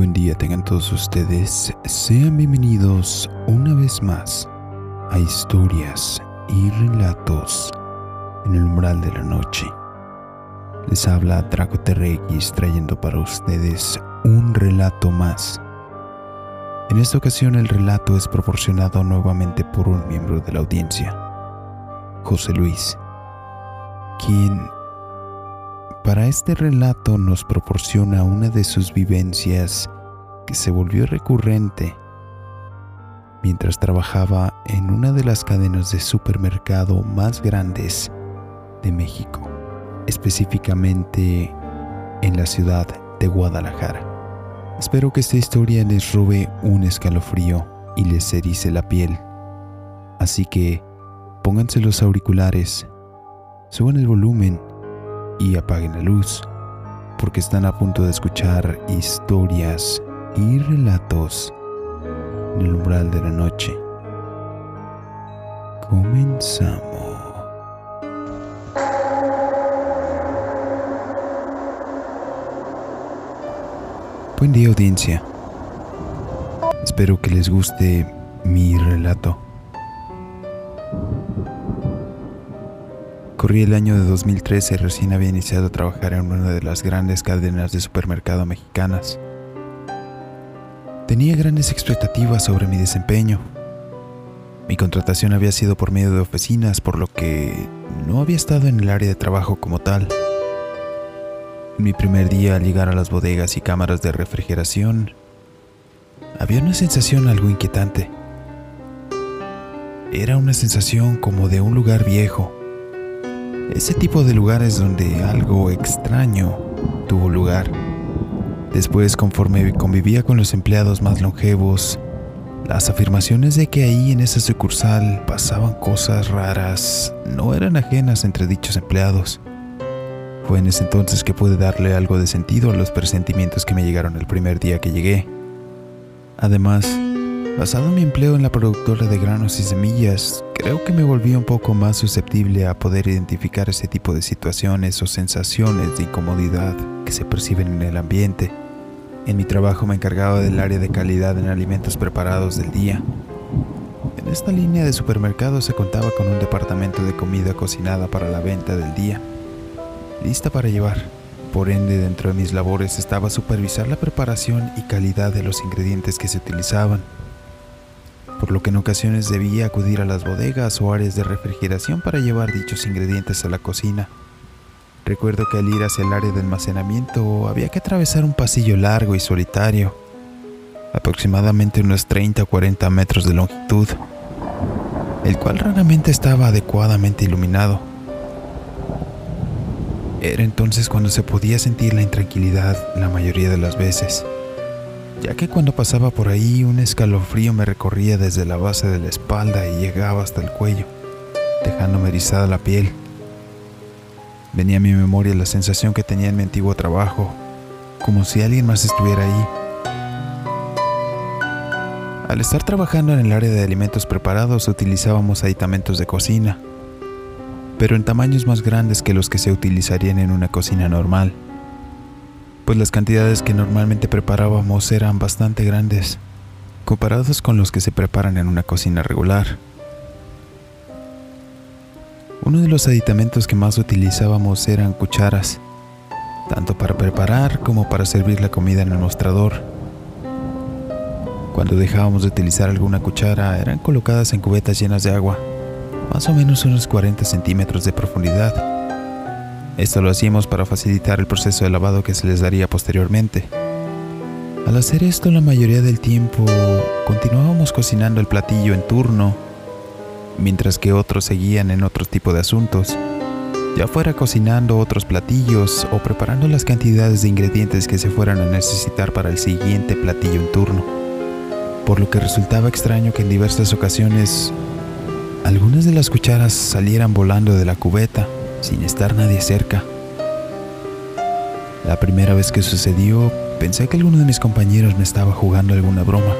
buen día tengan todos ustedes. Sean bienvenidos una vez más a historias y relatos en el umbral de la noche. Les habla Draco TRX trayendo para ustedes un relato más. En esta ocasión el relato es proporcionado nuevamente por un miembro de la audiencia, José Luis, quien para este relato nos proporciona una de sus vivencias que se volvió recurrente mientras trabajaba en una de las cadenas de supermercado más grandes de México, específicamente en la ciudad de Guadalajara. Espero que esta historia les robe un escalofrío y les erice la piel. Así que pónganse los auriculares, suban el volumen y apaguen la luz, porque están a punto de escuchar historias y relatos en el umbral de la noche. Comenzamos. Buen día audiencia. Espero que les guste mi relato. Corrí el año de 2013 y recién había iniciado a trabajar en una de las grandes cadenas de supermercado mexicanas. Tenía grandes expectativas sobre mi desempeño. Mi contratación había sido por medio de oficinas, por lo que no había estado en el área de trabajo como tal. Mi primer día al llegar a las bodegas y cámaras de refrigeración, había una sensación algo inquietante. Era una sensación como de un lugar viejo, ese tipo de lugares donde algo extraño tuvo lugar. Después, conforme convivía con los empleados más longevos, las afirmaciones de que ahí en esa sucursal pasaban cosas raras no eran ajenas entre dichos empleados. Fue en ese entonces que pude darle algo de sentido a los presentimientos que me llegaron el primer día que llegué. Además, Basado en mi empleo en la productora de granos y semillas, creo que me volví un poco más susceptible a poder identificar ese tipo de situaciones o sensaciones de incomodidad que se perciben en el ambiente. En mi trabajo me encargaba del área de calidad en alimentos preparados del día. En esta línea de supermercados se contaba con un departamento de comida cocinada para la venta del día, lista para llevar. Por ende, dentro de mis labores estaba supervisar la preparación y calidad de los ingredientes que se utilizaban por lo que en ocasiones debía acudir a las bodegas o áreas de refrigeración para llevar dichos ingredientes a la cocina. Recuerdo que al ir hacia el área de almacenamiento había que atravesar un pasillo largo y solitario, aproximadamente unos 30 o 40 metros de longitud, el cual raramente estaba adecuadamente iluminado. Era entonces cuando se podía sentir la intranquilidad la mayoría de las veces ya que cuando pasaba por ahí un escalofrío me recorría desde la base de la espalda y llegaba hasta el cuello, dejándome erizada la piel. Venía a mi memoria la sensación que tenía en mi antiguo trabajo, como si alguien más estuviera ahí. Al estar trabajando en el área de alimentos preparados utilizábamos aditamentos de cocina, pero en tamaños más grandes que los que se utilizarían en una cocina normal pues las cantidades que normalmente preparábamos eran bastante grandes, comparados con los que se preparan en una cocina regular. Uno de los aditamentos que más utilizábamos eran cucharas, tanto para preparar como para servir la comida en el mostrador. Cuando dejábamos de utilizar alguna cuchara, eran colocadas en cubetas llenas de agua, más o menos unos 40 centímetros de profundidad esto lo hacíamos para facilitar el proceso de lavado que se les daría posteriormente. Al hacer esto la mayoría del tiempo continuábamos cocinando el platillo en turno, mientras que otros seguían en otro tipo de asuntos, ya fuera cocinando otros platillos o preparando las cantidades de ingredientes que se fueran a necesitar para el siguiente platillo en turno, por lo que resultaba extraño que en diversas ocasiones algunas de las cucharas salieran volando de la cubeta sin estar nadie cerca. La primera vez que sucedió, pensé que alguno de mis compañeros me estaba jugando alguna broma.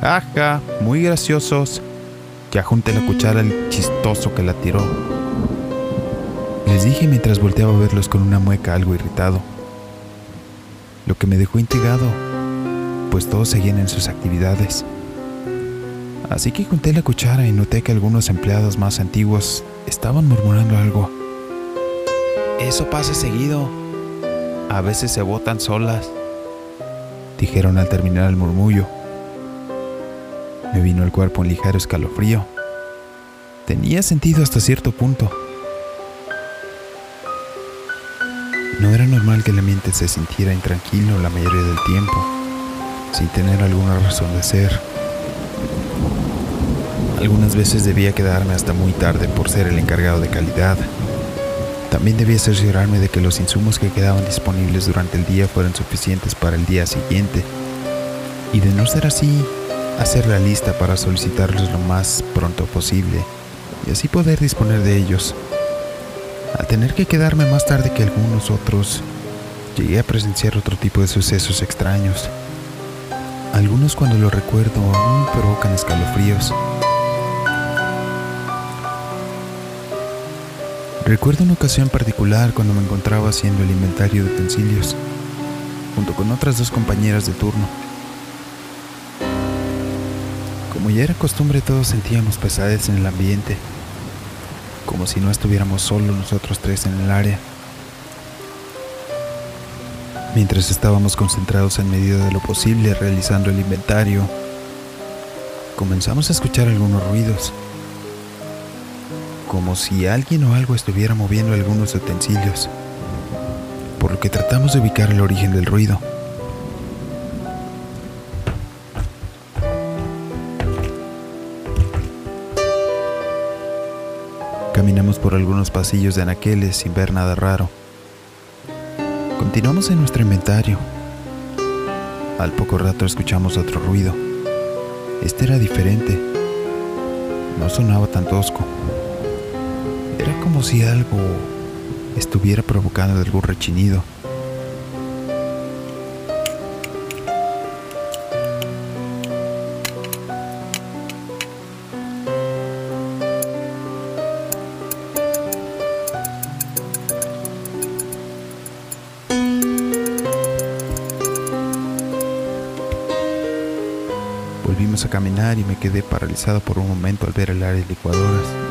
Ajá, muy graciosos. Ya junté la cuchara al chistoso que la tiró. Les dije mientras volteaba a verlos con una mueca algo irritado. lo que me dejó intrigado, pues todos seguían en sus actividades. Así que junté la cuchara y noté que algunos empleados más antiguos estaban murmurando algo. Eso pasa seguido. A veces se botan solas, dijeron al terminar el murmullo. Me vino el cuerpo un ligero escalofrío. Tenía sentido hasta cierto punto. No era normal que el ambiente se sintiera intranquilo la mayoría del tiempo, sin tener alguna razón de ser. Algunas veces debía quedarme hasta muy tarde por ser el encargado de calidad. También debía cerciorarme de que los insumos que quedaban disponibles durante el día fueran suficientes para el día siguiente. Y de no ser así, hacer la lista para solicitarlos lo más pronto posible y así poder disponer de ellos. Al tener que quedarme más tarde que algunos otros, llegué a presenciar otro tipo de sucesos extraños. Algunos cuando lo recuerdo aún provocan escalofríos. Recuerdo una ocasión particular cuando me encontraba haciendo el inventario de utensilios, junto con otras dos compañeras de turno. Como ya era costumbre, todos sentíamos pesadez en el ambiente, como si no estuviéramos solo nosotros tres en el área. Mientras estábamos concentrados en medida de lo posible realizando el inventario, comenzamos a escuchar algunos ruidos como si alguien o algo estuviera moviendo algunos utensilios, por lo que tratamos de ubicar el origen del ruido. Caminamos por algunos pasillos de anaqueles sin ver nada raro. Continuamos en nuestro inventario. Al poco rato escuchamos otro ruido. Este era diferente. No sonaba tan tosco. Era como si algo estuviera provocando algún rechinido. Volvimos a caminar y me quedé paralizado por un momento al ver el área de licuadoras.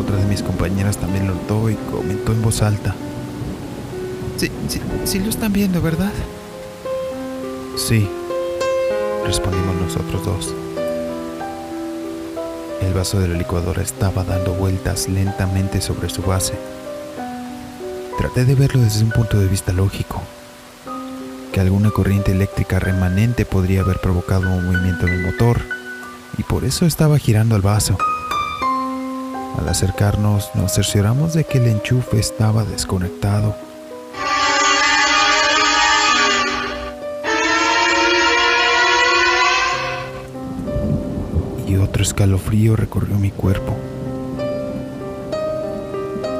Otra de mis compañeras también lo notó y comentó en voz alta. Sí, sí, sí lo están viendo, ¿verdad? Sí, respondimos nosotros dos. El vaso de la licuadora estaba dando vueltas lentamente sobre su base. Traté de verlo desde un punto de vista lógico, que alguna corriente eléctrica remanente podría haber provocado un movimiento en el motor, y por eso estaba girando el vaso. Al acercarnos nos cercioramos de que el enchufe estaba desconectado. Y otro escalofrío recorrió mi cuerpo.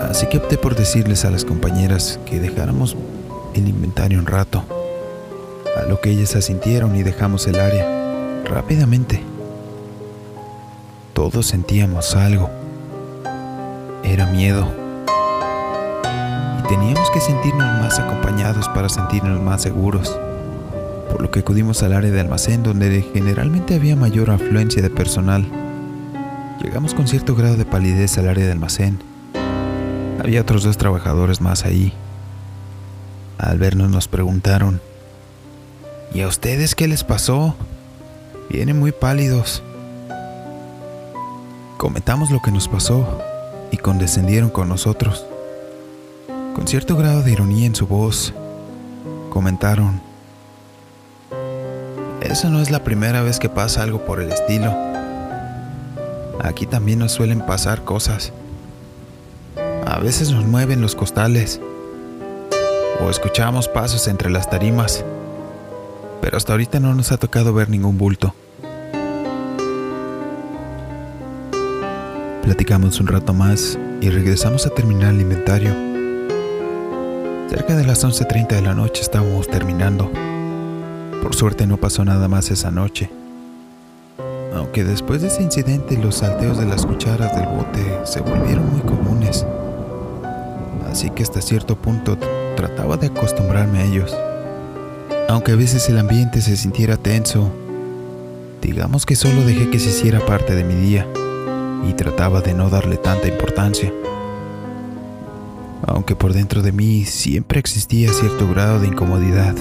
Así que opté por decirles a las compañeras que dejáramos el inventario un rato, a lo que ellas asintieron y dejamos el área rápidamente. Todos sentíamos algo era miedo. Y teníamos que sentirnos más acompañados para sentirnos más seguros, por lo que acudimos al área de almacén donde generalmente había mayor afluencia de personal. Llegamos con cierto grado de palidez al área de almacén. Había otros dos trabajadores más ahí. Al vernos nos preguntaron, ¿y a ustedes qué les pasó? Vienen muy pálidos. Comentamos lo que nos pasó y condescendieron con nosotros. Con cierto grado de ironía en su voz, comentaron, eso no es la primera vez que pasa algo por el estilo. Aquí también nos suelen pasar cosas. A veces nos mueven los costales o escuchamos pasos entre las tarimas, pero hasta ahorita no nos ha tocado ver ningún bulto. Platicamos un rato más y regresamos a terminar el inventario. Cerca de las 11.30 de la noche estábamos terminando. Por suerte no pasó nada más esa noche. Aunque después de ese incidente los salteos de las cucharas del bote se volvieron muy comunes. Así que hasta cierto punto trataba de acostumbrarme a ellos. Aunque a veces el ambiente se sintiera tenso, digamos que solo dejé que se hiciera parte de mi día y trataba de no darle tanta importancia. Aunque por dentro de mí siempre existía cierto grado de incomodidad.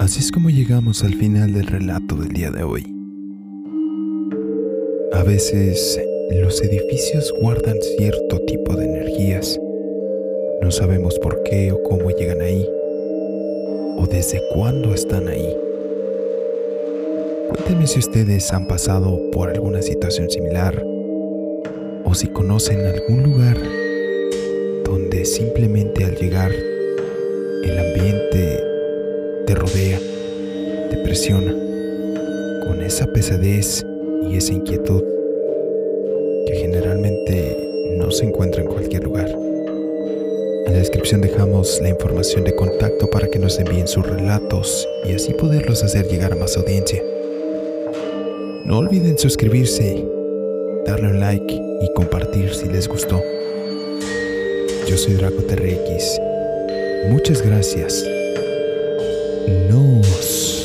Así es como llegamos al final del relato del día de hoy. A veces los edificios guardan cierto tipo de energías. No sabemos por qué o cómo llegan ahí, o desde cuándo están ahí. Cuéntenme si ustedes han pasado por alguna situación similar, o si conocen algún lugar donde simplemente al llegar el ambiente te rodea, te presiona, con esa pesadez y esa inquietud que generalmente no se encuentra en cualquier lugar. En la descripción dejamos la información de contacto para que nos envíen sus relatos y así poderlos hacer llegar a más audiencia. No olviden suscribirse, darle un like y compartir si les gustó. Yo soy Draco TRX. Muchas gracias. Nos